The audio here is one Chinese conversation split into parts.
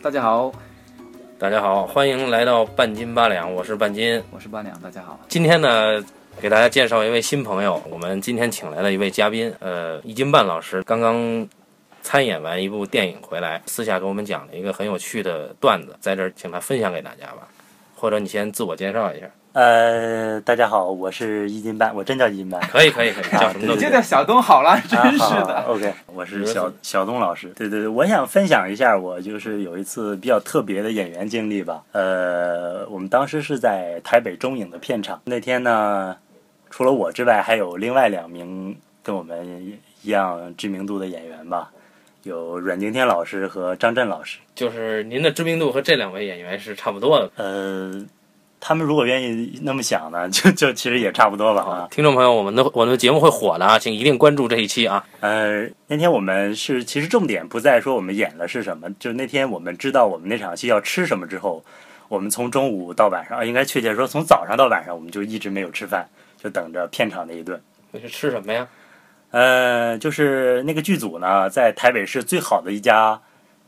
大家好，大家好，欢迎来到半斤八两，我是半斤。我是八两，大家好。今天呢，给大家介绍一位新朋友，我们今天请来了一位嘉宾，呃，一斤半老师刚刚参演完一部电影回来，私下给我们讲了一个很有趣的段子，在这儿请他分享给大家吧。或者你先自我介绍一下，呃，大家好，我是一斤半，我真叫一斤半。可以可以可以，叫什么都你行就叫小东好了，真啊是好的。OK，我是小小东老师。对对对，我想分享一下我就是有一次比较特别的演员经历吧。呃，我们当时是在台北中影的片场，那天呢，除了我之外，还有另外两名跟我们一样知名度的演员吧，有阮经天老师和张震老师。就是您的知名度和这两位演员是差不多的。呃，他们如果愿意那么想呢，就就其实也差不多吧啊。听众朋友，我们的我们的节目会火的啊，请一定关注这一期啊。呃，那天我们是其实重点不在说我们演的是什么，就那天我们知道我们那场戏要吃什么之后，我们从中午到晚上，啊，应该确切说从早上到晚上，我们就一直没有吃饭，就等着片场那一顿。你是吃什么呀？呃，就是那个剧组呢，在台北市最好的一家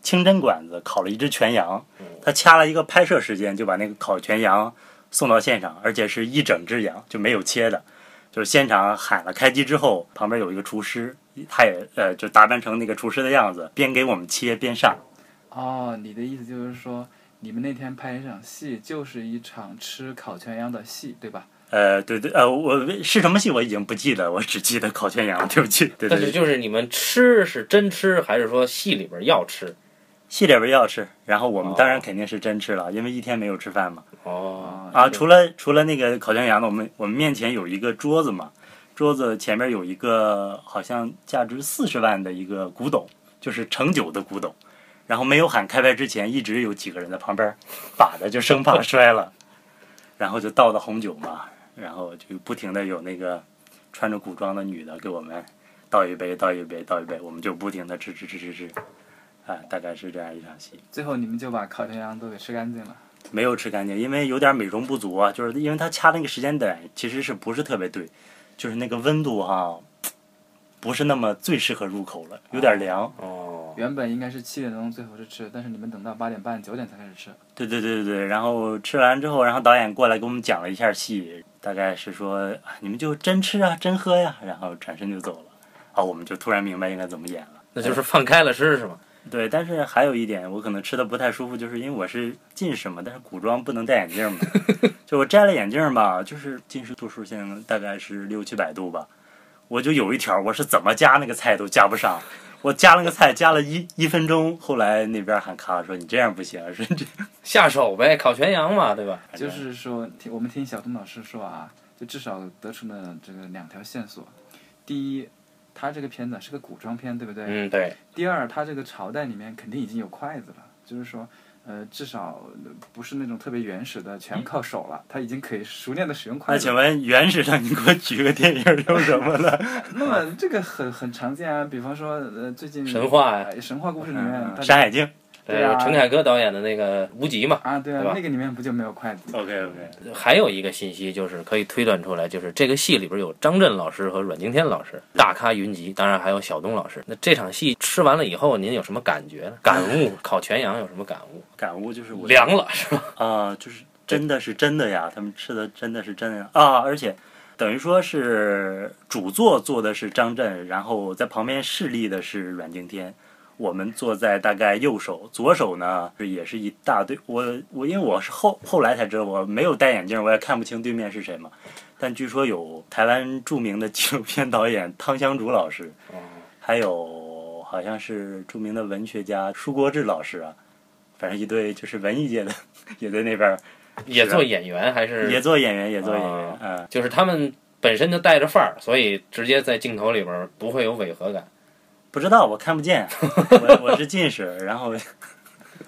清真馆子烤了一只全羊，他掐了一个拍摄时间，就把那个烤全羊送到现场，而且是一整只羊，就没有切的。就是现场喊了开机之后，旁边有一个厨师，他也呃就打扮成那个厨师的样子，边给我们切边上。哦，你的意思就是说，你们那天拍一场戏，就是一场吃烤全羊的戏，对吧？呃，对对，呃，我是什么戏我已经不记得，我只记得烤全羊，对不起。对对对，但是就是你们吃是真吃，还是说戏里边要吃？戏里边要吃，然后我们哦当然肯定是真吃了，因为一天没有吃饭嘛。哦，啊，除了除了那个烤全羊呢，我们我们面前有一个桌子嘛，桌子前面有一个好像价值四十万的一个古董，就是盛酒的古董。然后没有喊开拍之前，一直有几个人在旁边把着，就生怕摔了。然后就倒的红酒嘛，然后就不停的有那个穿着古装的女的给我们倒一杯，倒一杯，倒一杯，我们就不停的吃吃吃吃吃，啊，大概是这样一场戏。最后你们就把烤全羊都给吃干净了。没有吃干净，因为有点美中不足啊，就是因为他掐那个时间点其实是不是特别对，就是那个温度哈、不是那么最适合入口了，有点凉。哦，原本应该是七点钟最后是吃，但是你们等到八点半、九点才开始吃。对对对对对，然后吃完之后，然后导演过来给我们讲了一下戏，大概是说啊你们就真吃啊，真喝呀，然后转身就走了。啊，我们就突然明白应该怎么演了。那就是放开了吃是吗？对，但是还有一点，我可能吃的不太舒服，就是因为我是近视嘛，但是古装不能戴眼镜嘛，就我摘了眼镜吧，就是近视度数现在大概是六七百度吧，我就有一条，我是怎么加那个菜都加不上，我加了个菜加了一一分钟，后来那边喊卡说你这样不行，说这 下手呗，烤全羊嘛，对吧？就是说，听我们听小东老师说啊，就至少得出了这个两条线索。第一，他这个片子是个古装片，对不对？嗯，对，第二，它这个朝代里面肯定已经有筷子了，就是说，呃，至少呃不是那种特别原始的，全靠手了，他已经可以熟练的使用筷子那请。问原始的你给我举个电影有什么呢？那么这个很很常见啊，比方说，呃，最近神话神话故事里面，山海经。对啊陈凯歌导演的那个《无极》嘛。啊，对啊对，那个里面不就没有筷子？OK OK，还有一个信息就是可以推断出来，就是这个戏里边有张震老师和阮经天老师，大咖云集，当然还有小东老师。那这场戏吃完了以后，您有什么感觉呢？感悟？烤全羊有什么感悟？感悟就是我凉了是吧？啊，就是真的是真的呀，他们吃的真的是真的呀啊！而且等于说是主座坐的是张震，然后在旁边侍立的是阮经天，我们坐在大概右手，左手呢也是一大堆。我我因为我是后后来才知道，我没有戴眼镜，我也看不清对面是谁嘛。但据说有台湾著名的纪录片导演汤香竹老师，还有好像是著名的文学家舒国治老师啊，反正一堆就是文艺界的 也在那边也做演员还是？也做演员，也做演员啊，嗯，就是他们本身就带着范儿，所以直接在镜头里边不会有违和感不知道我看不见，我我是近视，然后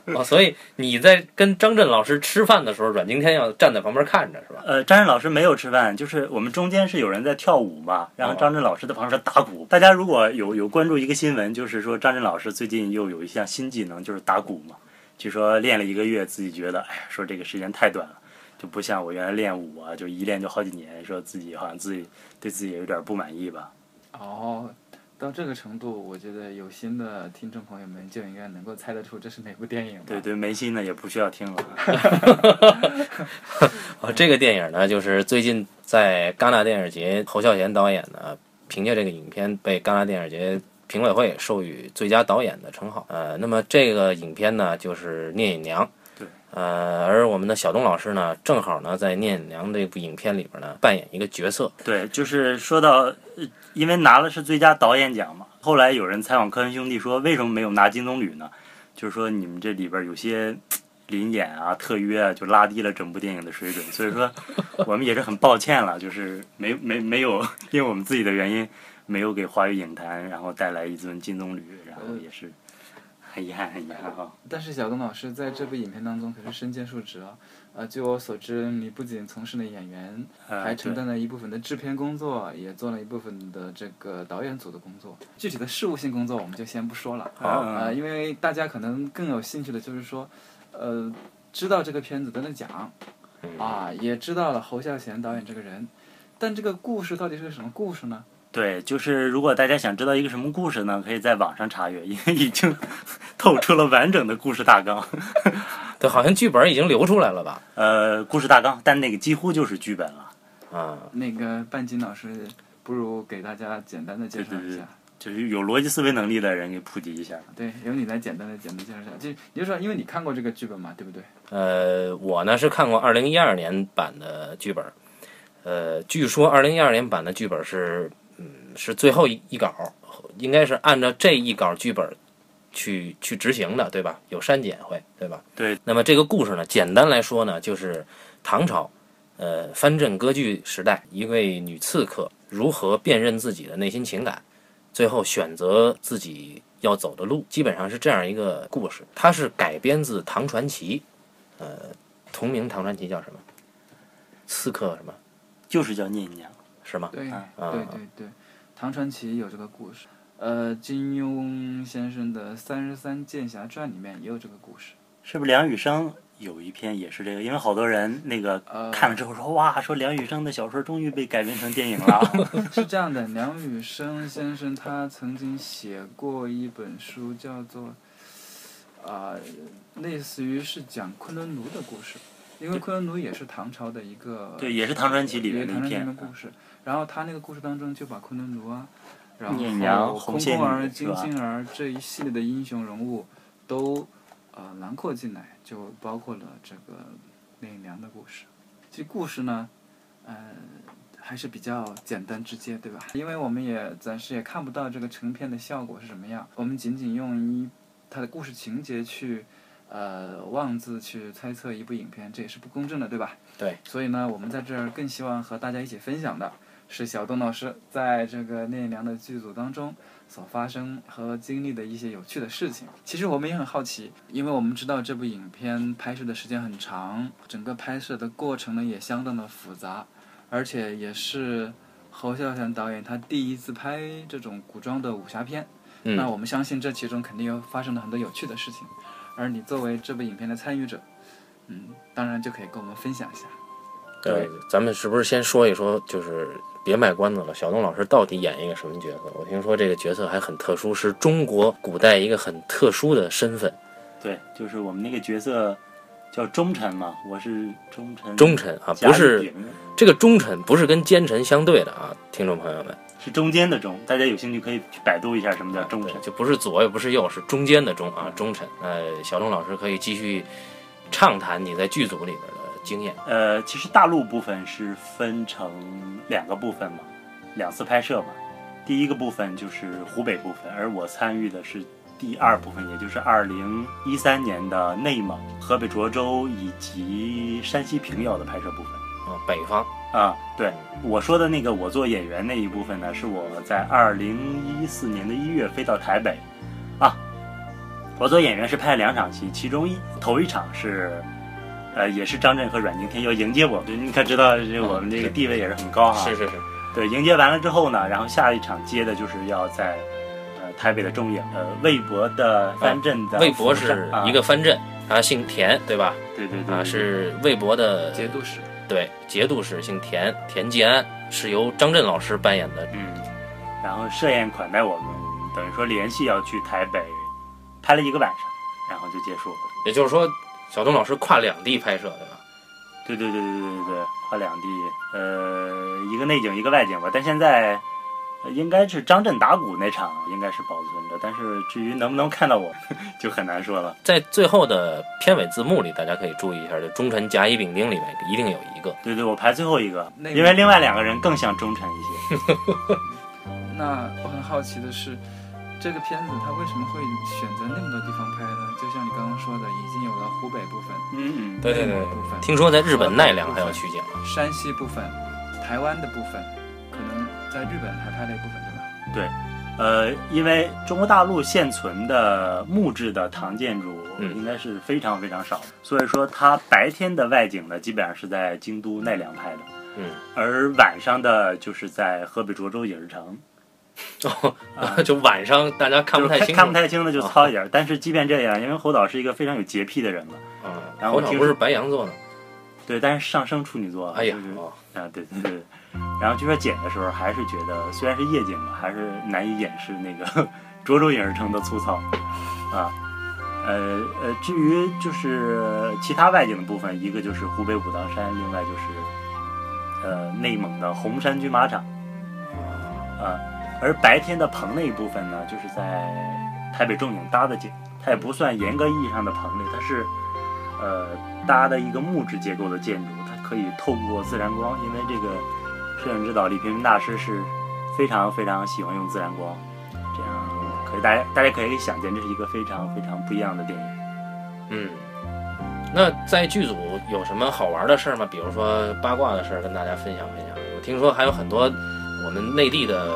哦。所以你在跟张震老师吃饭的时候，阮经天要站在旁边看着是吧？呃，张震老师没有吃饭，就是我们中间是有人在跳舞嘛，然后哦张震老师在旁边打鼓。大家如果有有关注一个新闻，就是说张震老师最近又有一项新技能，就是打鼓嘛。据说练了一个月，自己觉得，哎呀，说这个时间太短了，就不像我原来练舞啊，就一练就好几年，说自己好像自己对自己有点不满意吧。哦，到这个程度，我觉得有心的听众朋友们就应该能够猜得出这是哪部电影吧？对对，没心的也不需要听了。哦，这个电影呢，就是最近在戛纳电影节，侯孝贤导演呢，凭借这个影片被戛纳电影节评委会授予最佳导演的称号。呃，那么这个影片呢，就是《聂隐娘》。对。呃，而我们的小东老师呢，正好呢，在《聂隐娘》这部影片里边呢，扮演一个角色。对，就是说到，呃因为拿的是最佳导演奖嘛，后来有人采访科恩兄弟说，为什么没有拿金棕榈呢？就是说你们这里边有些临演啊、特约啊，就拉低了整部电影的水准。所以说，我们也是很抱歉了，就是没没没有，因为我们自己的原因，没有给华语影坛然后带来一尊金棕榈，然后也是很遗憾，很遗憾啊。但是小东老师在这部影片当中可是身兼数职啊。呃，据我所知，你不仅从事了演员，呃还承担了一部分的制片工作，也做了一部分的这个导演组的工作。具体的事务性工作我们就先不说了，嗯呃，因为大家可能更有兴趣的就是说，呃，知道这个片子得了奖，啊，也知道了侯孝贤导演这个人，但这个故事到底是个什么故事呢？对，就是如果大家想知道一个什么故事呢，可以在网上查阅，因为已经 透出了完整的故事大纲。对，好像剧本已经流出来了吧？呃，故事大纲，但那个几乎就是剧本了。啊，那个半斤老师，不如给大家简单的介绍对对对一下。就是有逻辑思维能力的人给普及一下。对，由你来简单的简单介绍一下。就你就说，因为你看过这个剧本嘛，对不对？呃，我呢是看过二零一二年版的剧本，呃，据说二零一二年版的剧本是，嗯，是最后一一稿，应该是按照这一稿剧本去去执行的，对吧？有删减会，对吧？对。那么这个故事呢，简单来说呢，就是唐朝，呃，藩镇割据时代，一位女刺客如何辨认自己的内心情感，最后选择自己要走的路，基本上是这样一个故事。它是改编自唐传奇。呃，同名唐传奇叫什么？刺客什么？就是叫聂隐娘。是吗？对，啊对对对，唐传奇有这个故事。呃，金庸先生的《三十三剑侠传》里面也有这个故事。是不是梁羽生有一篇也是这个？因为好多人那个呃，看了之后说，哇，说梁羽生的小说终于被改编成电影了。是这样的，梁羽生先生他曾经写过一本书，叫做啊、类似于是讲昆仑奴的故事，因为昆仑奴也是唐朝的一个对，也是唐传奇里面的一篇。故事。然后他那个故事当中就把昆仑奴啊，然后红线空空儿、金星儿这一系列的英雄人物都呃囊括进来，就包括了这个聂隐娘的故事。其实故事呢，呃，还是比较简单直接，对吧？因为我们也暂时也看不到这个成片的效果是什么样，我们仅仅用一它的故事情节去呃妄自去猜测一部影片，这也是不公正的，对吧？对。所以呢，我们在这儿更希望和大家一起分享的是小东老师在这个聂隐娘的剧组当中所发生和经历的一些有趣的事情。其实我们也很好奇，因为我们知道这部影片拍摄的时间很长，整个拍摄的过程呢也相当的复杂，而且也是侯孝贤导演他第一次拍这种古装的武侠片。嗯那我们相信这其中肯定有发生了很多有趣的事情，而你作为这部影片的参与者，嗯，当然就可以跟我们分享一下。对，咱们是不是先说一说，就是别卖关子了，小东老师到底演一个什么角色？我听说这个角色还很特殊，是中国古代一个很特殊的身份对，就是我们那个角色叫忠臣嘛，我是忠臣。忠臣啊，不是这个忠臣不是跟奸臣相对的啊，听众朋友们，是中间的中，大家有兴趣可以去百度一下什么叫忠臣。就不是左也不是右，是中间的中啊，忠臣。呃，小东老师可以继续畅谈你在剧组里边的经验。呃，其实大陆部分是分成两个部分嘛，两次拍摄嘛。第一个部分就是湖北部分，而我参与的是第二部分，也就是二零一三年的内蒙、河北涿州以及山西平遥的拍摄部分。啊，北方，啊，对我说的那个我做演员那一部分呢，是我在二零一四年的一月飞到台北，啊，我做演员是拍了两场戏，其中一头一场是，呃，也是张震和阮经天要迎接我，们，你可知道这我们这个地位也是很高哈，是是是，对，迎接完了之后呢，然后下一场接的就是要在，呃，台北的中影，呃，魏博的藩镇的魏博是啊一个藩镇，他姓田，对吧？对对对啊，对。是魏博的节度使，对节度使姓田，田季安是由张震老师扮演的嗯，然后设宴款待我们，等于说连续要去台北拍了一个晚上，然后就结束了。也就是说，小东老师跨两地拍摄，对吧？对对对对对对对，跨两地，呃，一个内景一个外景吧。但现在呃应该是张震打鼓那场应该是保存着，但是至于能不能看到我，就很难说了。在最后的片尾字幕里，大家可以注意一下，就忠臣甲乙丙丁里面一定有一个。对对，我排最后一个，因为另外两个人更像忠臣一些。那我很好奇的是，这个片子它为什么会选择那么多地方拍呢？就像你刚刚说的，已经有了湖北部分、嗯嗯，对对对部分、听说在日本奈良还要取景啊。山西部分、台湾的部分，在日本还拍了一部分，对吧？对呃，因为中国大陆现存的木质的唐建筑嗯应该是非常非常少，所以说它白天的外景呢，基本上是在京都奈良拍的，嗯，而晚上的就是在河北涿州影视城。哦，就晚上大家看不太清看不太清的就糙一点。但是即便这样，因为侯导是一个非常有洁癖的人嘛，啊，侯导不是白羊座的。对，但是上升处女座，哎呀啊，对对对。然后据说剪的时候还是觉得，虽然是夜景嘛，还是难以掩饰那个 涿州影视城的粗糙啊。呃呃，至于就是其他外景的部分，一个就是湖北武当山，另外就是呃内蒙的红山军马场啊。而白天的棚那一部分呢，就是在台北中影搭的景，它也不算严格意义上的棚内，它是呃搭的一个木质结构的建筑，它可以透过自然光，因为这个摄影指导李平平大师是非常非常喜欢用自然光，这样可以大家大家可以想见，这是一个非常非常不一样的电影。嗯。那在剧组有什么好玩的事儿吗？比如说八卦的事儿，跟大家分享分享。我听说还有很多我们内地的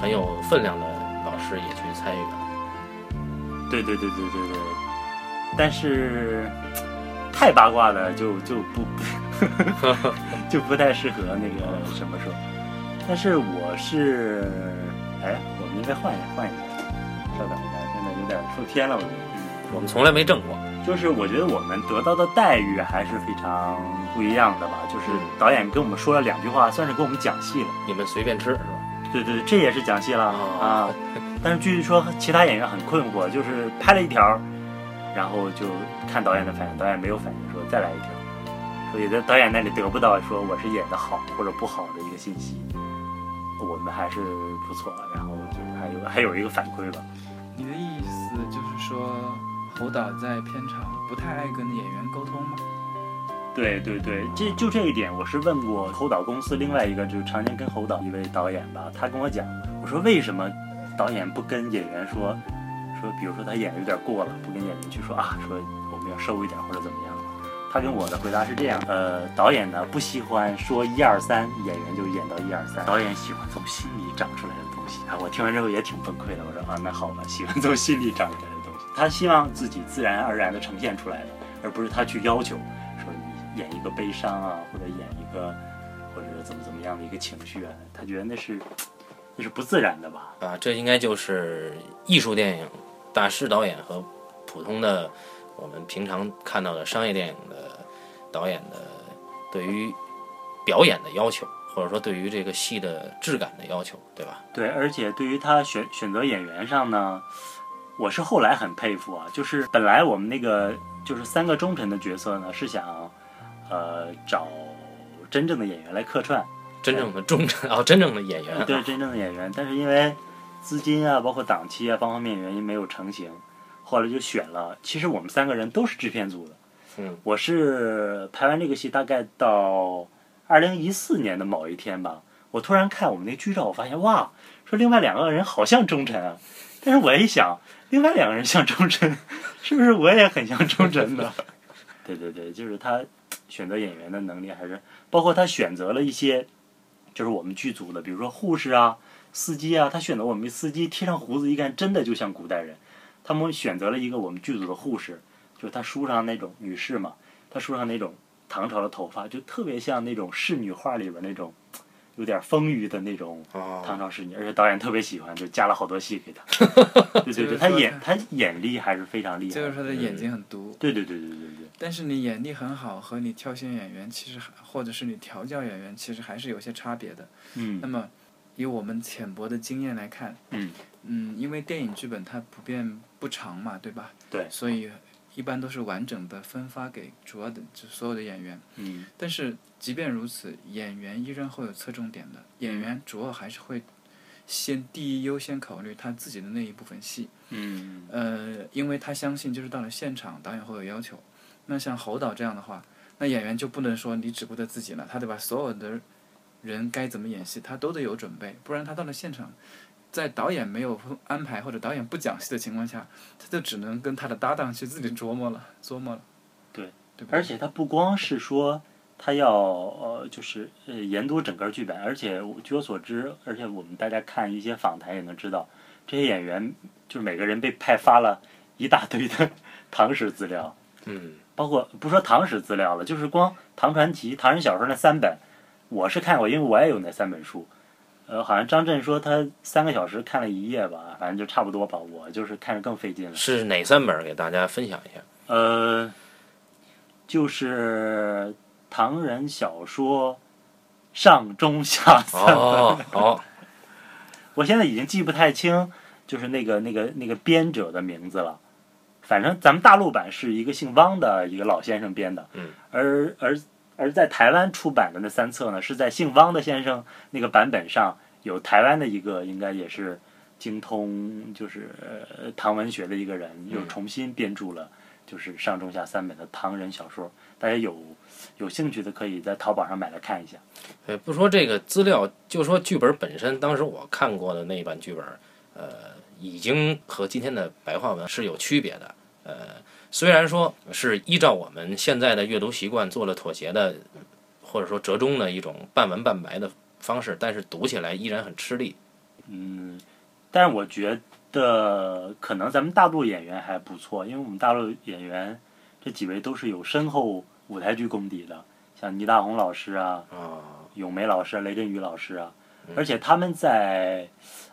很有分量的老师也去参与了。对对对对对对，但是太八卦的就就不 就不太适合那个什么说。但是我是，哎，我们应该换一下换一下，稍等一下，现在有点受天了，我觉得。嗯我们从来没挣过。就是我觉得我们得到的待遇还是非常不一样的吧。就是导演跟我们说了两句话，算是给我们讲戏了。你们随便吃是吧？对对，这也是讲戏了哦啊。但是据说其他演员很困惑，就是拍了一条，然后就看导演的反应，导演没有反应，说再来一条。所以在导演那里得不到说我是演的好或者不好的一个信息。我们还是不错，然后就是还有还有一个反馈吧。你的意思就是说，侯导在片场不太爱跟演员沟通吗？对对对，这就这一点，我是问过侯导公司另外一个就是常年跟侯导一位导演吧，他跟我讲，我说为什么导演不跟演员说说，比如说他演的有点过了，不跟演员去说啊，说我们要收一点或者怎么样？他跟我的回答是这样，呃，导演呢不喜欢说一二三，演员就演到一二三，导演喜欢从心里长出来的东西啊。我听完之后也挺崩溃的，我说啊，那好吧，喜欢从心里长出来的东西，他希望自己自然而然的呈现出来的，而不是他去要求。说你演一个悲伤啊，或者演一个或者怎么怎么样的一个情绪啊，他觉得那是那是不自然的吧？啊，这应该就是艺术电影大师导演和普通的我们平常看到的商业电影的导演的对于表演的要求，或者说对于这个戏的质感的要求，对吧？对，而且对于他选选择演员上呢，我是后来很佩服啊，就是本来我们那个就是三个忠臣的角色呢，是想呃找真正的演员来客串，真正的忠臣哦，真正的演员，对真正的演员，但是因为资金啊，包括档期啊方方面面原因没有成型，后来就选了。其实我们三个人都是制片组的，嗯，我是拍完这个戏大概到二零一四年的某一天吧，我突然看我们那剧照，我发现哇，说另外两个人好像忠臣啊，但是我一想，另外两个人像忠臣，是不是我也很像忠臣呢？对对对，就是他选择演员的能力，还是包括他选择了一些，就是我们剧组的，比如说护士啊、司机啊，他选择我们司机贴上胡子，一看真的就像古代人。他们选择了一个我们剧组的护士，就是她梳上那种女士嘛，她梳上那种唐朝的头发，就特别像那种仕女画里边那种有点丰腴的那种哦，唐朝仕女，而且导演特别喜欢，就加了好多戏给她。对对对，她演她眼力还是非常厉害的。就是说他的眼睛很毒，对对对对对对。但是你眼力很好和你挑选演员，其实还或者是你调教演员，其实还是有些差别的。嗯那么，以我们浅薄的经验来看，嗯嗯，因为电影剧本它普遍不长嘛，对吧？对所以一般都是完整的分发给主要的就所有的演员。嗯但是即便如此，演员依然会有侧重点的，演员主要还是会先第一优先考虑他自己的那一部分戏。嗯呃，因为他相信，就是到了现场，导演会有要求。那像侯导这样的话，那演员就不能说你只顾着自己了，他得把所有的人该怎么演戏，他都得有准备，不然他到了现场，在导演没有安排或者导演不讲戏的情况下，他就只能跟他的搭档去自己琢磨了，琢磨了。对？而且他不光是说他要呃，就是呃研读整个剧本，而且据我所知，而且我们大家看一些访谈也能知道，这些演员就是每个人被派发了一大堆的 唐史资料，嗯，包括不说唐史资料了，就是光唐传奇、唐人小说那三本，我是看过，因为我也有那三本书。呃，好像张震说他三个小时看了一页吧，反正就差不多吧。我就是看着更费劲了。是哪三本儿？给大家分享一下。呃，就是唐人小说上中下三本。哦，好，我现在已经记不太清，就是那个那个那个编者的名字了。反正咱们大陆版是一个姓汪的一个老先生编的，嗯，而而而在台湾出版的那三册呢，是在姓汪的先生那个版本上有台湾的一个应该也是精通就是呃唐文学的一个人，又重新编著了就是上中下三本的唐人小说。大家有有兴趣的可以在淘宝上买来看一下。呃，不说这个资料，就说剧本本身，当时我看过的那一版剧本，呃，已经和今天的白话文是有区别的。呃，虽然说是依照我们现在的阅读习惯做了妥协的，或者说折中的一种半文半白的方式，但是读起来依然很吃力。嗯，但是我觉得可能咱们大陆演员还不错，因为我们大陆演员这几位都是有深厚舞台剧功底的，像倪大红老师啊、啊，咏梅老师啊、雷震宇老师啊，而且他们在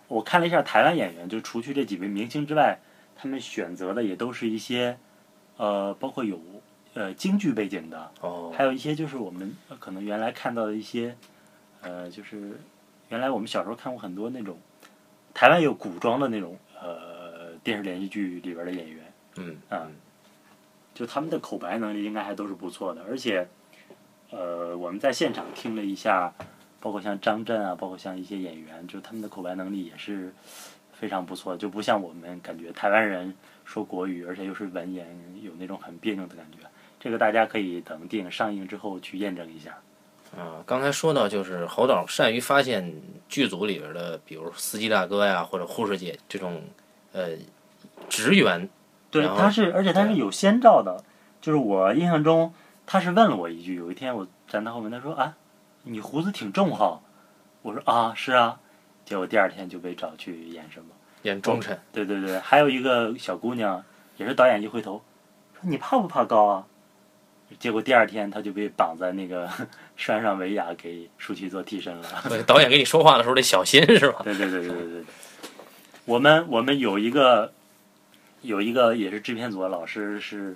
我看了一下台湾演员，就除去这几位明星之外，他们选择的也都是一些呃，包括有呃京剧背景的，哦，还有一些就是我们呃可能原来看到的一些，呃，就是原来我们小时候看过很多那种台湾有古装的那种呃电视连续剧里边的演员，嗯啊就他们的口白能力应该还都是不错的，而且呃我们在现场听了一下，包括像张震啊，包括像一些演员，就他们的口白能力也是非常不错的，就不像我们感觉台湾人说国语，而且又是文言，有那种很别扭的感觉。这个大家可以等电影上映之后去验证一下。啊，刚才说到就是侯导善于发现剧组里边的，比如司机大哥呀，或者护士姐这种呃职员，对，他是，而且他是有先兆的，就是我印象中他是问了我一句，有一天我站他后面，他说啊，你胡子挺重哈，我说啊是啊，结果第二天就被找去演什么。演忠臣。对对对，还有一个小姑娘，也是导演一回头说你怕不怕高啊？结果第二天她就被绑在那个 山上维亚给舒淇做替身了。对，导演跟你说话的时候得小心，是吧？对对对对对。我们我们有一个有一个也是制片组的老师是，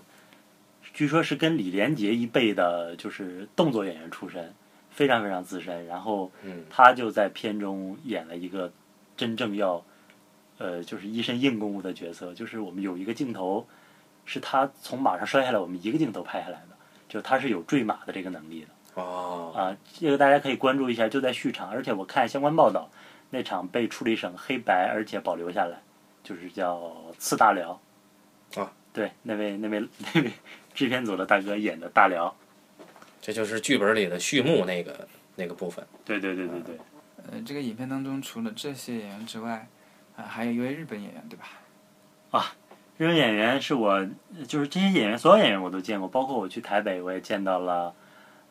据说是跟李连杰一辈的，就是动作演员出身，非常非常资深。然后嗯他就在片中演了一个真正要，呃，就是一身硬功夫的角色。就是我们有一个镜头，是他从马上摔下来，我们一个镜头拍下来的，就他是有坠马的这个能力的。哦，啊，这个大家可以关注一下，就在续场，而且我看相关报道，那场被处理成黑白，而且保留下来，就是叫次大辽。啊，对，那位那位 那位制片组的大哥演的大辽。这就是剧本里的序幕那个那个部分。对对对对对，呃，这个影片当中除了这些演员之外，啊、还有一位日本演员，对吧？啊日本演员是我，就是这些演员，所有演员我都见过，包括我去台北，我也见到了，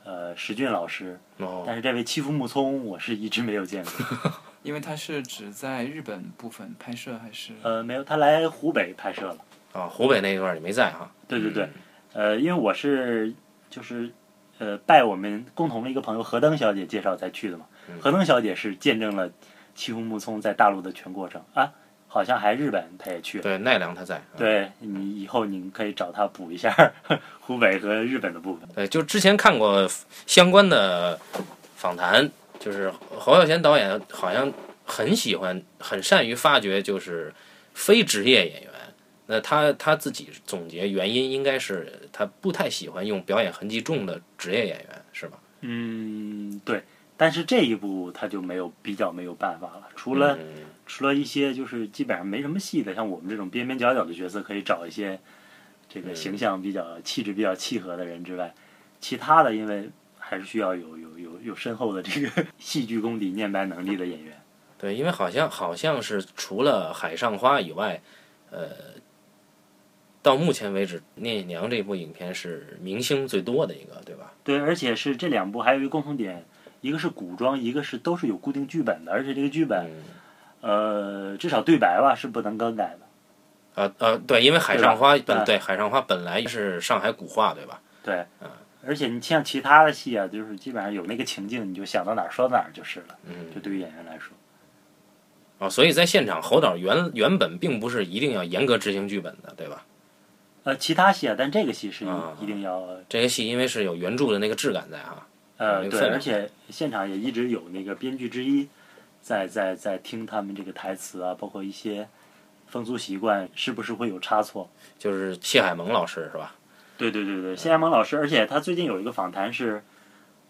呃，石俊老师，哦，但是这位欺负木聪，我是一直没有见过。因为他是只在日本部分拍摄，还是？呃，没有，他来湖北拍摄了。啊，湖北那一段你没在哈？对对对，呃，因为我是就是呃拜我们共同的一个朋友何登小姐介绍才去的嘛。嗯何登小姐是见证了七户木聪在大陆的全过程啊，好像还日本他也去了。对，奈良他在。对你以后你可以找他补一下 湖北和日本的部分。对，就之前看过相关的访谈，就是侯孝贤导演好像很喜欢、很善于发掘就是非职业演员。那他他自己总结原因，应该是他不太喜欢用表演痕迹重的职业演员，是吧？嗯，对。但是这一部他就没有比较没有办法了，除了、嗯除了一些就是基本上没什么戏的，像我们这种边边角角的角色，可以找一些这个嗯形象比较、气质比较契合的人之外，其他的因为还是需要有有有有深厚的这个 戏剧功底、念白能力的演员。对，因为好像好像是除了《海上花》以外，呃，到目前为止，《聂隐娘》这部影片是明星最多的一个，对吧？对，而且是这两部还有一个共同点，一个是古装，一个是都是有固定剧本的，而且这个剧本，嗯，呃，至少对白吧是不能更改的。呃呃，对，因为《海上花》本对《海上花》本来是上海古话，对吧？对，嗯而且你像其他的戏啊，就是基本上有那个情境，你就想到哪儿说到哪儿就是了。嗯，就对于演员来说，哦，所以在现场，侯导原原本并不是一定要严格执行剧本的，对吧？呃，其他戏啊，但这个戏是一定要这个戏因为是有原著的那个质感在哈，呃对，而且现场也一直有那个编剧之一在在在听他们这个台词啊，包括一些风俗习惯是不是会有差错。就是谢海萌老师是吧？对对对对，谢海萌老师，而且他最近有一个访谈是，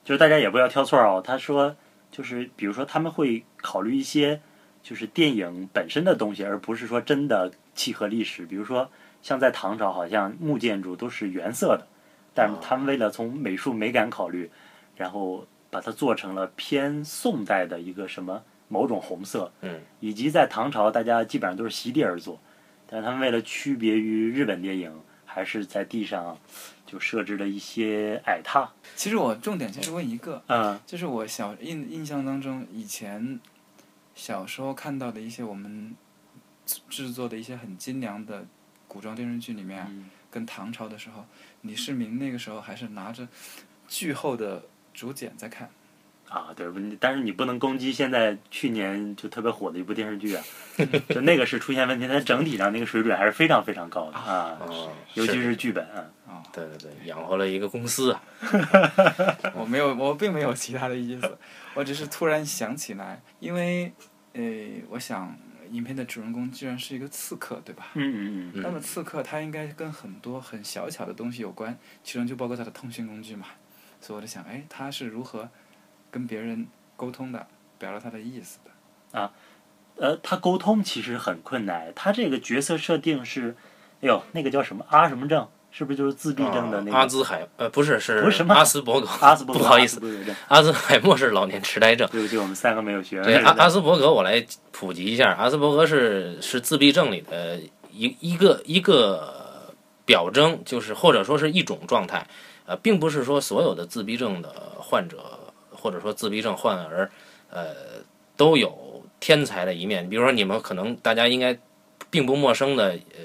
就是大家也不要挑错哦。他说，就是比如说他们会考虑一些就是电影本身的东西，而不是说真的契合历史。比如说像在唐朝，好像木建筑都是原色的，但是他们为了从美术美感考虑，然后把它做成了偏宋代的一个什么某种红色，嗯，以及在唐朝大家基本上都是席地而坐，但是他们为了区别于日本电影，还是在地上就设置了一些矮榻。其实我重点就是问一个，嗯就是我小印印象当中，以前小时候看到的一些我们制制作的一些很精良的古装电视剧里面啊，嗯跟唐朝的时候，李世民那个时候还是拿着巨厚的竹简在看。啊，对，但是你不能攻击现在去年就特别火的一部电视剧啊，就那个是出现问题，但整体上那个水准还是非常非常高的啊，哦，尤其是剧本啊。对对对，养活了一个公司啊。我没有，我并没有其他的意思，我只是突然想起来，因为呃，我想影片的主人公居然是一个刺客，对吧？嗯嗯嗯，嗯那么刺客他应该跟很多很小巧的东西有关，其中就包括他的通讯工具嘛。所以我就想，哎，他是如何跟别人沟通的，表达他的意思的？啊呃，他沟通其实很困难，他这个角色设定是，哎呦，那个叫什么阿什么症，是不是就是自闭症的那个？啊阿兹海呃不是是不是什么阿斯伯格，阿斯伯格，不好意思，阿斯伯格症阿兹海默是老年痴呆症。对不起，我们三个没有学。对阿阿斯伯格，我来普及一下，阿斯伯格是是自闭症里的一一个一个表征，就是或者说是一种状态，呃，并不是说所有的自闭症的患者或者说自闭症患儿，呃，都有天才的一面。比如说你们可能大家应该并不陌生的，呃，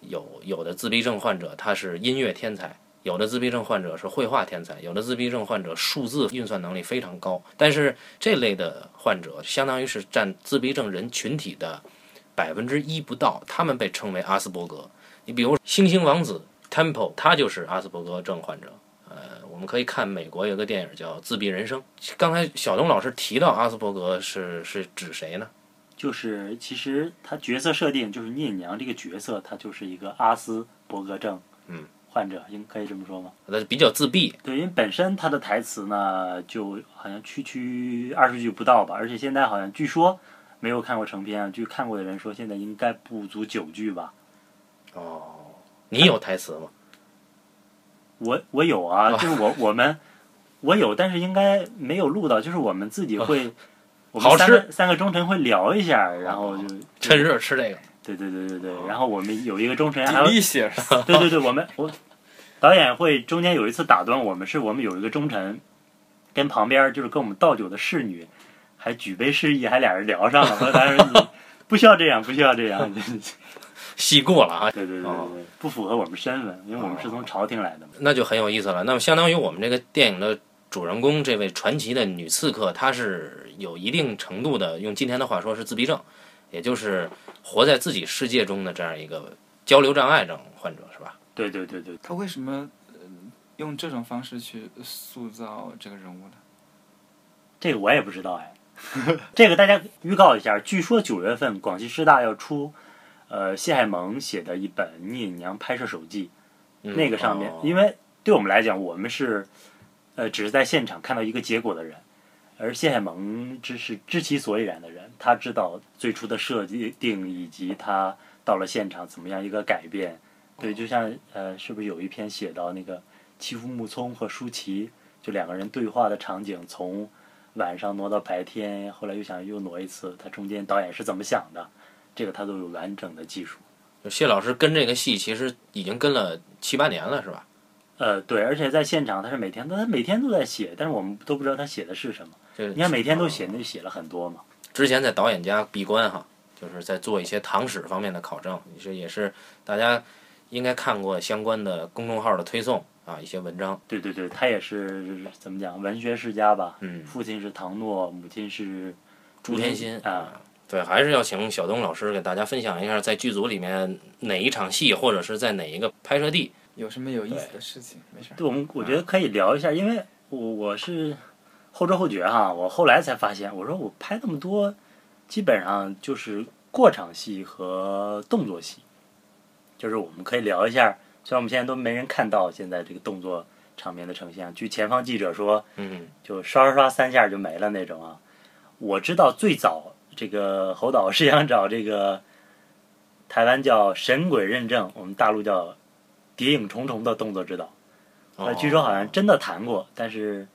有有的自闭症患者他是音乐天才。有的自闭症患者是绘画天才，有的自闭症患者数字运算能力非常高，但是这类的患者相当于是占自闭症人群体的百分之一不到，他们被称为阿斯伯格。你比如星星王子 Temple，他就是阿斯伯格症患者。呃，我们可以看美国有个电影叫《自闭人生》。刚才小东老师提到阿斯伯格是是指谁呢？就是其实他角色设定就是聂隐娘这个角色，他就是一个阿斯伯格症嗯患者，应可以这么说吗？他比较自闭，对，因为本身他的台词呢，就好像区区二十句不到吧，而且现在好像据说没有看过成片啊，据看过的人说，现在应该不足九句吧。哦，你有台词吗？我我有啊，就是我我们我有，但是应该没有录到，就是我们自己会，我们三个三个忠臣会聊一下，然后就趁热吃这个。对对对对对，然后我们有一个忠臣，还有 delicious，对对对，我们我导演会中间有一次打断我们，是我们有一个忠臣跟旁边就是跟我们倒酒的侍女还举杯示意，还俩人聊上了。后来他说你不需要这样，不需要这样。戏过了啊，对对对对不符合我们身份，因为我们是从朝廷来的嘛。那就很有意思了。那么相当于我们这个电影的主人公这位传奇的女刺客，她是有一定程度的，用今天的话说是自闭症，也就是活在自己世界中的这样一个交流障碍症患者，是吧？对对对对，他为什么、呃用这种方式去塑造这个人物呢？这个我也不知道哎。这个大家预告一下，据说九月份广西师大要出，呃，谢海萌写的一本《聂隐娘拍摄手记》，嗯那个上面，哦因为对我们来讲，我们是，呃，只是在现场看到一个结果的人，而谢海萌只是知其所以然的人，他知道最初的设定以及他到了现场怎么样一个改变。对，就像呃，是不是有一篇写到那个欺负木聪和舒淇就两个人对话的场景，从晚上挪到白天，后来又想又挪一次，他中间导演是怎么想的，这个他都有完整的技术。就谢老师跟这个戏其实已经跟了七八年了，是吧？呃，对，而且在现场他是每天都他每天都在写，但是我们都不知道他写的是什么。这你看每天都写，那就写了很多嘛。之前在导演家闭关哈，就是在做一些唐史方面的考证，也是也是大家应该看过相关的公众号的推送啊，一些文章。对对对，他也是怎么讲，文学世家吧。嗯，父亲是唐诺，母亲是朱天心啊。对，还是要请小东老师给大家分享一下，在剧组里面哪一场戏，或者是在哪一个拍摄地。有什么有意思的事情？没事儿。对，我们我觉得可以聊一下，因为我我是后知后觉哈，我后来才发现，我说我拍那么多，基本上就是过场戏和动作戏，就是我们可以聊一下。虽然我们现在都没人看到现在这个动作场面的呈现，据前方记者说，嗯，就刷刷刷三下就没了那种啊。我知道最早这个侯导是想找这个台湾叫神鬼认证，我们大陆叫谍影重重的动作指导。哦呃，据说好像真的谈过，但是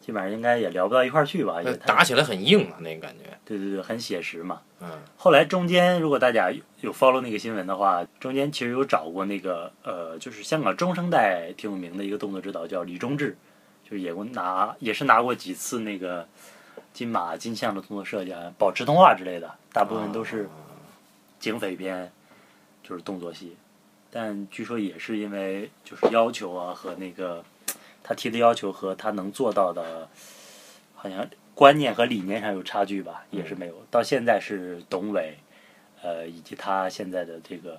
基本上应该也聊不到一块儿去吧，因呃为打起来很硬啊，那个感觉。对对对，很写实嘛。嗯，后来中间如果大家有有 follow 那个新闻的话，中间其实有找过那个呃，就是香港中生代挺有名的一个动作指导叫李忠志，就是也过拿也是拿过几次那个金马金像的动作设计啊，保持通话之类的，大部分都是警匪片，就是动作戏。但据说也是因为就是要求啊和那个 他提的要求和他能做到的，好像观念和理念上有差距吧，也是没有。到现在是董伟，呃，以及他现在的这个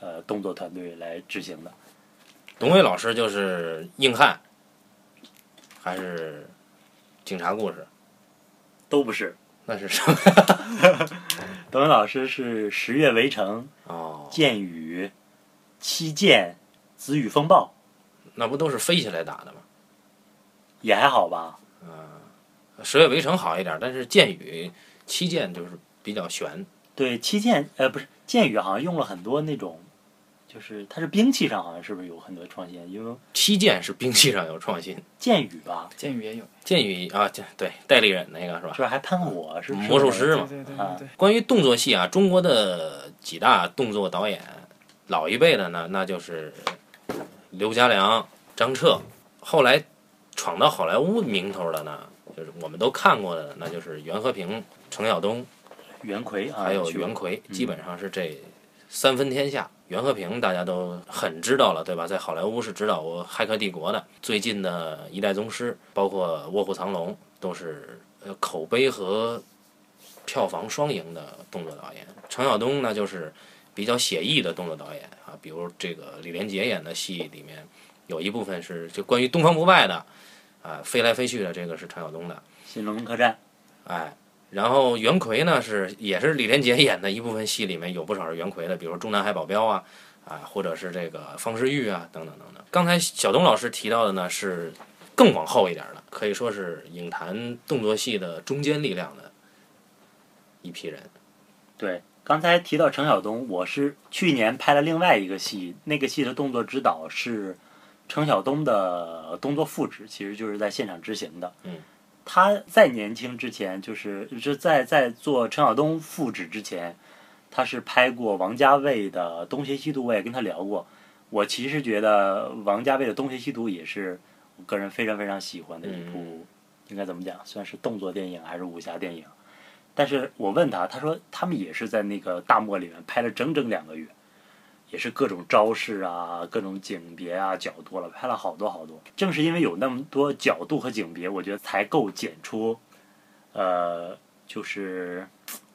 呃动作团队来执行的。董伟老师就是硬汉，还是警察故事？都不是，那是什么？董文老师是《十月围城》哦《剑雨》《七剑》《紫雨风暴那不都是飞起来打的吗？》，也还好吧。十月围城好一点，但是剑雨七剑就是比较悬。对，七剑呃不是剑雨，好像用了很多那种，就是它是兵器上好像是不是有很多创新？因为七剑是兵器上有创新，剑雨吧，剑雨也有。剑雨啊，这对代理人那个是吧是？吧？还喷火是魔术师嘛。对对啊对对。关于动作戏啊，中国的几大动作导演，老一辈的呢，那就是刘家良、张彻，后来闯到好莱坞名头的呢，就是我们都看过的，那就是袁和平、程晓东，袁奎啊，还有袁奎，嗯基本上是这三分天下。袁和平大家都很知道了，对吧？在好莱坞是指导过《骇客帝国》的，最近的《一代宗师》，包括《卧虎藏龙》，都是呃口碑和票房双赢的动作导演。程晓东呢，就是比较写意的动作导演啊，比如这个李连杰演的戏里面有一部分是就关于东方不败的啊，飞来飞去的，这个是程晓东的。新龙门客栈，哎，然后袁奎呢是也是李连杰演的一部分戏里面有不少是袁奎的，比如说《中南海保镖》啊，啊，或者是这个方世玉啊，等等等等。刚才小东老师提到的呢是更往后一点的，可以说是影坛动作戏的中坚力量的一批人。对，刚才提到程晓东，我是去年拍了另外一个戏，那个戏的动作指导是程晓东的动作复制，其实就是在现场执行的。嗯，他在年轻之前，就是是在在做陈晓东复制之前，他是拍过王家卫的《东邪西毒》，我也跟他聊过。我其实觉得王家卫的《东邪西毒》也是我个人非常非常喜欢的一部，应该怎么讲，算是动作电影还是武侠电影？但是我问他，他说他们也是在那个大漠里面拍了整整两个月，也是各种招式啊、各种景别啊、角度了，拍了好多好多。正是因为有那么多角度和景别，我觉得才够剪出，呃，就是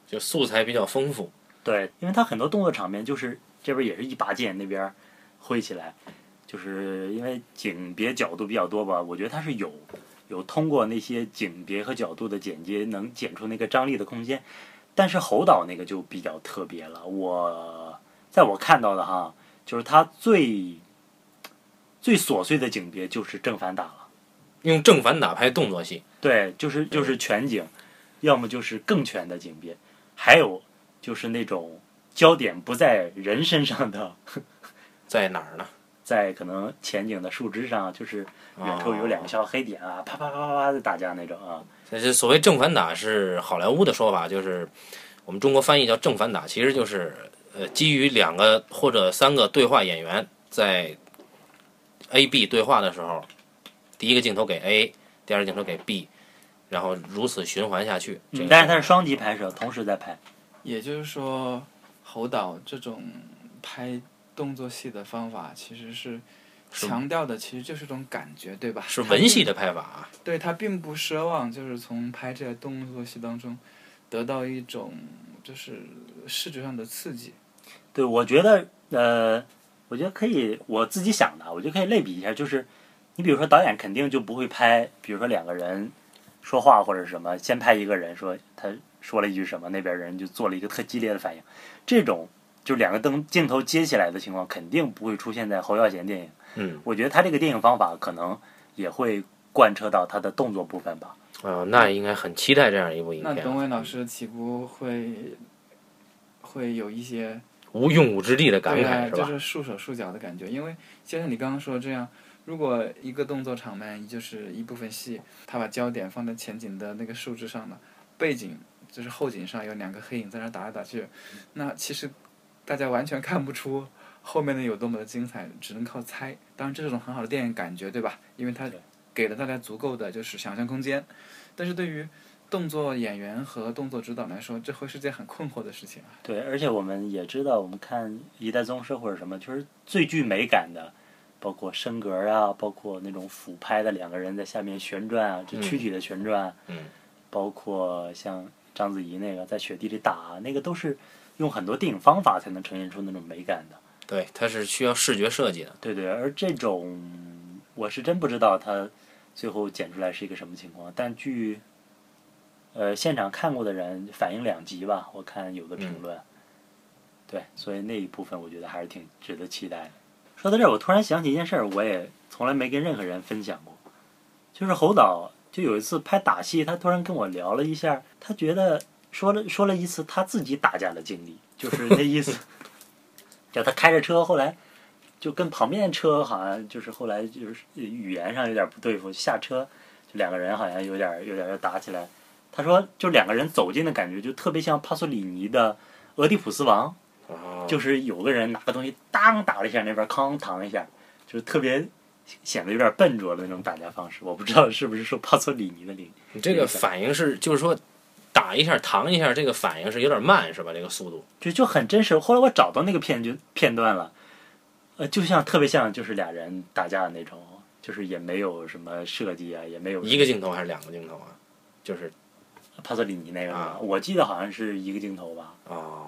就素材比较丰富，对，因为他很多动作场面就是这边也是一把剑，那边挥起来，就是因为景别角度比较多吧，我觉得他是有有通过那些景别和角度的剪接，能剪出那个张力的空间。但是侯导那个就比较特别了，我在我看到的哈，就是他最最琐碎的景别就是正反打了。用正反打拍动作戏，对，就是就是全景，要么就是更全的景别，还有就是那种焦点不在人身上的，在哪儿呢？在可能前景的树枝上，就是远处有两个小黑点啊，啪啪啪啪啪的打架那种啊。这是所谓正反打，是好莱坞的说法，就是我们中国翻译叫正反打，其实就是呃基于两个或者三个对话演员在 A B 对话的时候，第一个镜头给 A，第二个镜头给 B，然后如此循环下去。这个但是它是双击拍摄，同时在拍。也就是说，侯导这种拍动作戏的方法，其实是是强调的，其实就是一种感觉，对吧？是文戏的拍法啊。对他并不奢望就是从拍这个动作戏当中得到一种就是视觉上的刺激。对，我觉得呃，我觉得可以，我自己想的，我觉得可以类比一下，就是你比如说导演肯定就不会拍，比如说两个人说话或者什么，先拍一个人说他说了一句什么，那边人就做了一个特激烈的反应，这种就两个灯镜头接起来的情况，肯定不会出现在侯耀贤电影。嗯，我觉得他这个电影方法可能也会贯彻到他的动作部分吧。呃，那应该很期待这样一部影片啊，那董伟老师岂不会会有一些无用武之地的感慨是吧？就是束手束脚的感觉。因为就像你刚刚说的这样，如果一个动作场面就是一部分戏，他把焦点放在前景的那个树枝上了，背景就是后景上有两个黑影在那打来打去，那其实大家完全看不出后面的有多么的精彩，只能靠猜。当然，这是种很好的电影感觉，对吧？因为它给了大家足够的就是想象空间。但是对于动作演员和动作指导来说，这会是件很困惑的事情啊。对，而且我们也知道，我们看《一代宗师》或者什么，就是最具美感的，包括升格啊，包括那种俯拍的两个人在下面旋转啊，就躯体的旋转，嗯包括像章子怡那个在雪地里打，那个都是用很多电影方法才能呈现出那种美感的。对，它是需要视觉设计的。对对，而这种我是真不知道它最后剪出来是一个什么情况，但据呃现场看过的人反应两极吧，我看有的评论，对，所以那一部分我觉得还是挺值得期待的。说到这儿，我突然想起一件事儿，我也从来没跟任何人分享过，就是侯导就有一次拍打戏，他突然跟我聊了一下，他觉得说了说了一次他自己打架的经历，就是那意思，叫他开着车，后来就跟旁边车好像就是后来就是语言上有点不对付，下车就两个人好像有点有点要打起来。他说，就两个人走近的感觉，就特别像帕索里尼的《俄狄浦斯王》，哦，就是有个人拿个东西当打了一下，那边哐弹了一下，就是特别显得有点笨拙的那种打架方式。我不知道是不是受帕索里尼的领你这个反应是，就是说打一下、弹一下，这个反应是有点慢，是吧？这个速度。就就很真实。后来我找到那个片就片段了，呃，就像特别像就是俩人打架的那种，就是也没有什么设计啊，也没有一个镜头还是两个镜头啊？就是帕索里尼那个我记得好像是一个镜头吧。哦，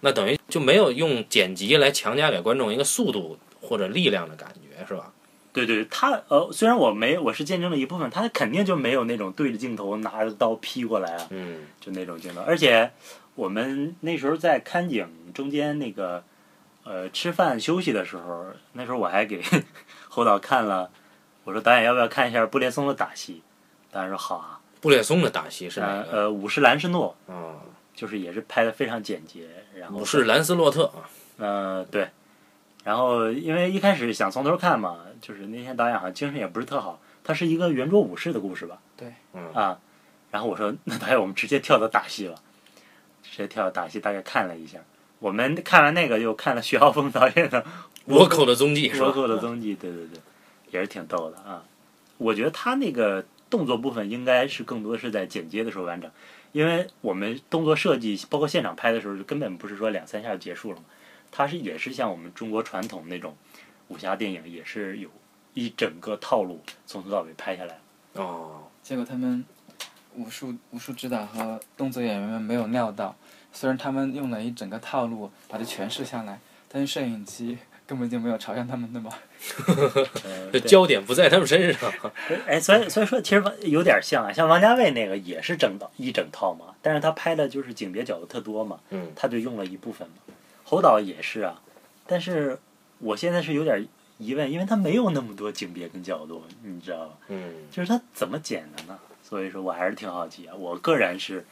那等于就没有用剪辑来强加给观众一个速度或者力量的感觉，是吧？对对，他呃，虽然我没我是见证了一部分，他肯定就没有那种对着镜头拿着刀劈过来啊，嗯就那种镜头。而且我们那时候在看景中间那个呃吃饭休息的时候，那时候我还给 侯导看了，我说导演要不要看一下布列松的打戏？导演说好啊。布列松的打戏是哪呃个？呃，武士兰斯诺哦，就是也是拍的非常简洁，然后武士兰斯洛特啊。呃，对。然后因为一开始想从头看嘛，就是那天导演好像精神也不是特好，它是一个圆桌武士的故事吧？对，嗯啊，然后我说那导演我们直接跳到打戏吧，直接跳到打戏，大概看了一下。我们看完那个又看了徐浩峰导演的《倭寇的踪迹？倭寇的踪迹》，对对对，也是挺逗的啊。我觉得他那个动作部分应该是更多是在剪接的时候完成，因为我们动作设计包括现场拍的时候，根本不是说两三下就结束了嘛。它是也是像我们中国传统那种武侠电影，也是有一整个套路从头到尾拍下来。哦，结果他们武术武术指导和动作演员们没有料到，虽然他们用了一整个套路把它诠释下来，但是摄影机根本就没有朝向他们，对吧？呃对这焦点不在他们身上。哎，所以所以说，其实王有点像啊，像王家卫那个也是整套一整套嘛，但是他拍的就是景别角度特多嘛，嗯他就用了一部分嘛。侯导也是啊，但是我现在是有点疑问，因为他没有那么多景别跟角度，你知道吧？嗯就是他怎么剪的呢？所以说我还是挺好奇啊，我个人是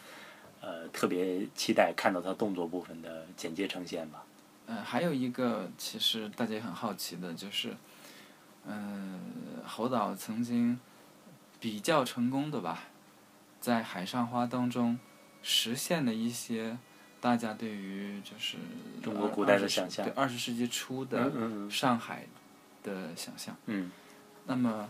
呃特别期待看到他动作部分的剪接呈现吧。嗯，还有一个其实大家也很好奇的，就是，嗯、侯导曾经比较成功的吧，在《海上花》当中实现了一些大家对于就是中国古代的想象对二十世纪初的上海的想象。嗯那么，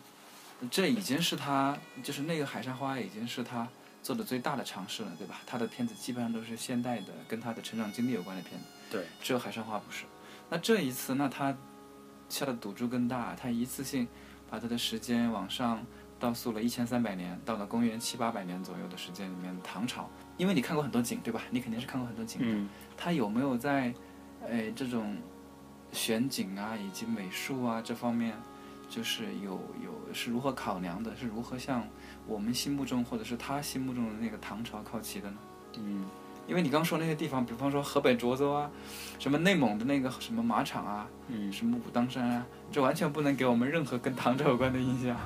这已经是他就是那个《海上花》已经是他做的最大的尝试了，对吧？他的片子基本上都是现代的，跟他的成长经历有关的片子。对，只有《海上花》不是。那这一次，那他下的赌注更大，他一次性把他的时间往上倒溯了一千三百年，到了公元七八百年左右的时间里面，唐朝。因为你看过很多景，对吧？你肯定是看过很多景的。嗯他有没有在，诶这种选景啊以及美术啊这方面，就是有有是如何考量的？是如何向我们心目中或者是他心目中的那个唐朝靠齐的呢？嗯因为你刚说那些地方，比方说河北涿州啊，什么内蒙的那个什么马场啊，嗯。什么武当山啊，这完全不能给我们任何跟唐朝有关的印象。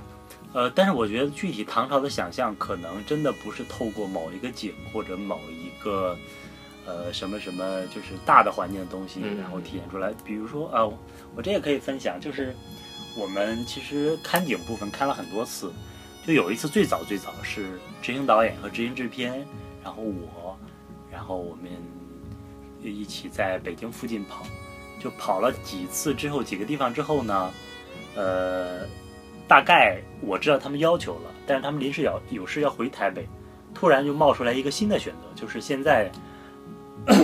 呃，但是我觉得具体唐朝的想象，可能真的不是透过某一个景或者某一个呃什么什么，就是大的环境的东西，嗯然后体现出来。比如说啊、我这也可以分享，就是我们其实看景部分看了很多次，就有一次最早最早是执行导演和执行制片，然后我，然然后我们就一起在北京附近跑，就跑了几次之后，几个地方之后呢，呃。大概我知道他们要求了，但是他们临时要有事要回台北，突然就冒出来一个新的选择，就是现在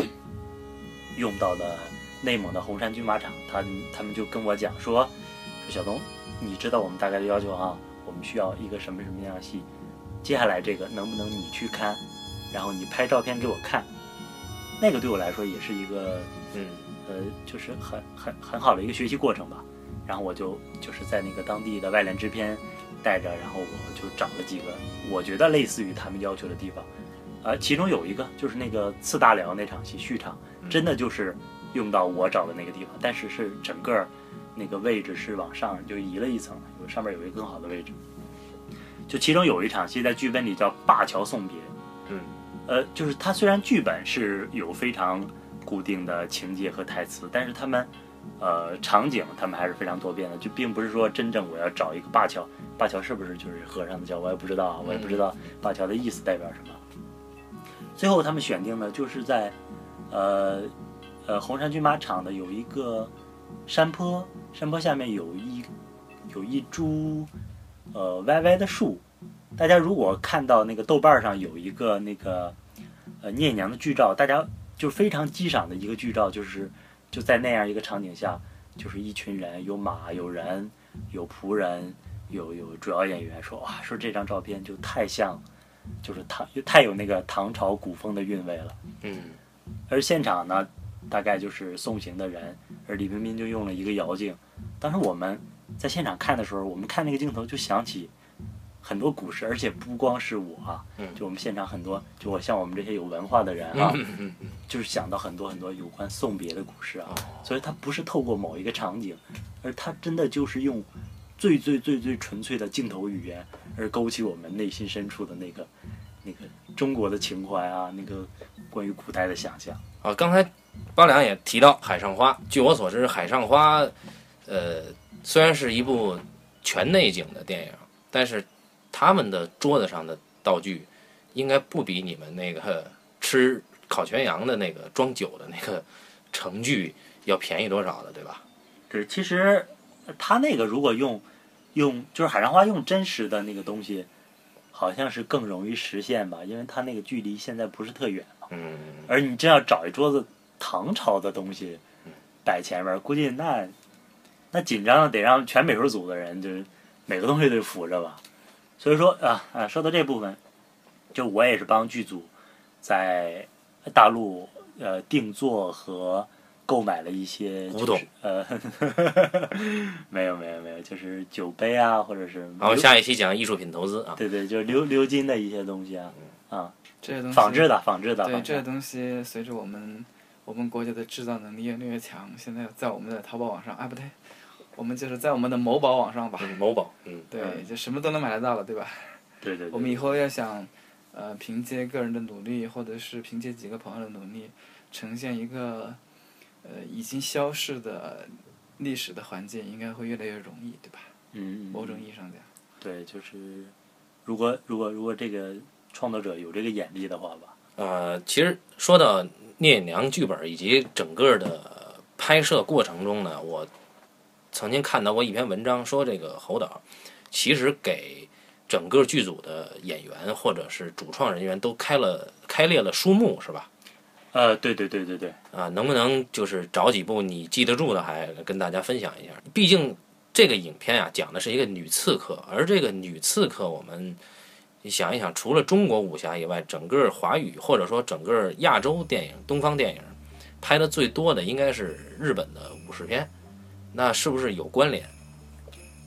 用到的内蒙的红山军马场，他他们就跟我讲说，说小东，你知道我们大概的要求啊，我们需要一个什么什么样的戏，接下来这个能不能你去看，然后你拍照片给我看，那个对我来说也是一个嗯呃，就是很很很好的一个学习过程吧。然后我就就是在那个当地的外联制片带着，然后我就找了几个我觉得类似于他们要求的地方，呃，其中有一个就是那个次大辽那场戏续场，真的就是用到我找的那个地方，但是是整个那个位置是往上就移了一层，有上面有一个更好的位置。就其中有一场戏在剧本里叫《灞桥送别》，嗯，呃，就是它虽然剧本是有非常固定的情节和台词，但是他们呃场景他们还是非常多变的，就并不是说真正我要找一个灞桥，灞桥是不是就是和尚的桥，我也不知道啊，我也不知道灞桥的意思代表什么。最后他们选定的就是在呃呃红山军马场的有一个山坡，山坡下面有一有一株呃歪歪的树，大家如果看到那个豆瓣上有一个那个呃聂娘的剧照，大家就非常激赏的一个剧照，就是就在那样一个场景下，就是一群人，有马，有人，有仆人，有有主要演员说哇，说这张照片就太像，就是唐 太有那个唐朝古风的韵味了。嗯而现场呢，大概就是送行的人，而李冰冰就用了一个摇镜。当时我们在现场看的时候，我们看那个镜头就想起很多古诗，而且不光是我就我们现场很多，就我像我们这些有文化的人啊，就是想到很多很多有关送别的古诗啊。所以它不是透过某一个场景，而它真的就是用最最最最纯粹的镜头语言，而勾起我们内心深处的那个那个中国的情怀啊，那个关于古代的想象。啊，刚才八两也提到《海上花》，据我所知，《海上花》呃虽然是一部全内景的电影，但是他们的桌子上的道具应该不比你们那个 吃烤全羊的那个装酒的那个盛具要便宜多少的，对吧？对，其实呃他那个如果用用就是海上花用真实的那个东西，好像是更容易实现吧，因为它那个距离现在不是特远嘛。嗯，而你真要找一桌子唐朝的东西摆前面，估计那那紧张的得让全美术组的人就是每个东西都扶着吧。所以说啊啊，说到这部分，就我也是帮剧组在大陆呃定做和购买了一些古董。就是呃，没有没有没有，就是酒杯啊，或者是然后下一期讲艺术品投资啊，对对，就是鎏鎏金的一些东西啊啊，这些东西仿制的仿制的，对仿制的。这些东西，随着我们我们国家的制造能力越来越强，现在在我们的淘宝网上，啊不对，我们就是在我们的某宝网上吧，嗯某宝，嗯，对，嗯。就什么都能买得到了，对吧？对对对，我们以后要想，呃，凭借个人的努力，或者是凭借几个朋友的努力，呈现一个，呃，已经消逝的历史的环境，应该会越来越容易，对吧？嗯，嗯某种意义上讲，对，就是如果如果如果这个创作者有这个眼力的话吧，呃，其实说到聂隐娘剧本以及整个的拍摄过程中呢，我曾经看到过一篇文章，说这个侯导其实给整个剧组的演员或者是主创人员都开了开列了书目，是吧？呃，对对对对对，啊，能不能就是找几部你记得住的，还跟大家分享一下？毕竟这个影片啊，讲的是一个女刺客，而这个女刺客，我们你想一想，除了中国武侠以外，整个华语或者说整个亚洲电影、东方电影拍的最多的应该是日本的武士片，那是不是有关联？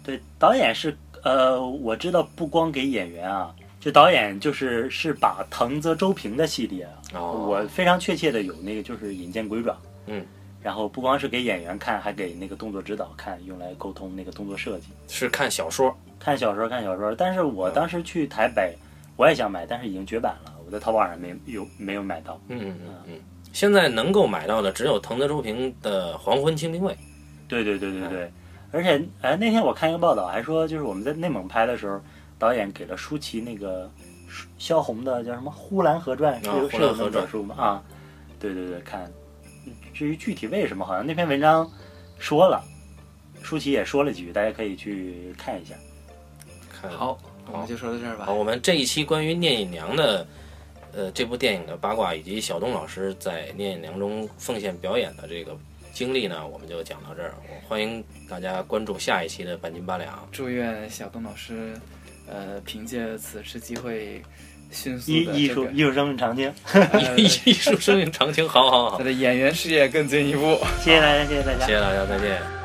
对，导演是呃，我知道不光给演员啊，就导演就是是把藤泽周平的系列啊，哦我非常确切的有那个就是《引荐鬼爪》，嗯，然后不光是给演员看，还给那个动作指导看，用来沟通那个动作设计。是看小说，看小说看小说，但是我当时去台北，我也想买，但是已经绝版了，我在淘宝上没有没有买到。嗯嗯嗯嗯。现在能够买到的只有藤泽周平的《黄昏清兵卫》。对对对对对，而且哎，那天我看一个报道，还说就是我们在内蒙拍的时候，导演给了舒淇那个舒萧红的叫什么《呼兰河传》，是兰河传本书吗？啊，对对对，看。至于具体为什么，好像那篇文章说了，舒淇也说了几句，大家可以去看一下。看好，我们就说到这儿吧好，。我们这一期关于聂隐娘的，呃，这部电影的八卦，以及小东老师在聂隐娘中奉献表演的这个经历呢，我们就讲到这儿。我欢迎大家关注下一期的半斤八两。祝愿小东老师，呃，凭借此次机会，迅速艺艺的这个术艺术生命长青，艺 艺术生命长青，好好好他，的演员事业更进一步。谢谢大家，谢谢大家谢。谢大家，再见。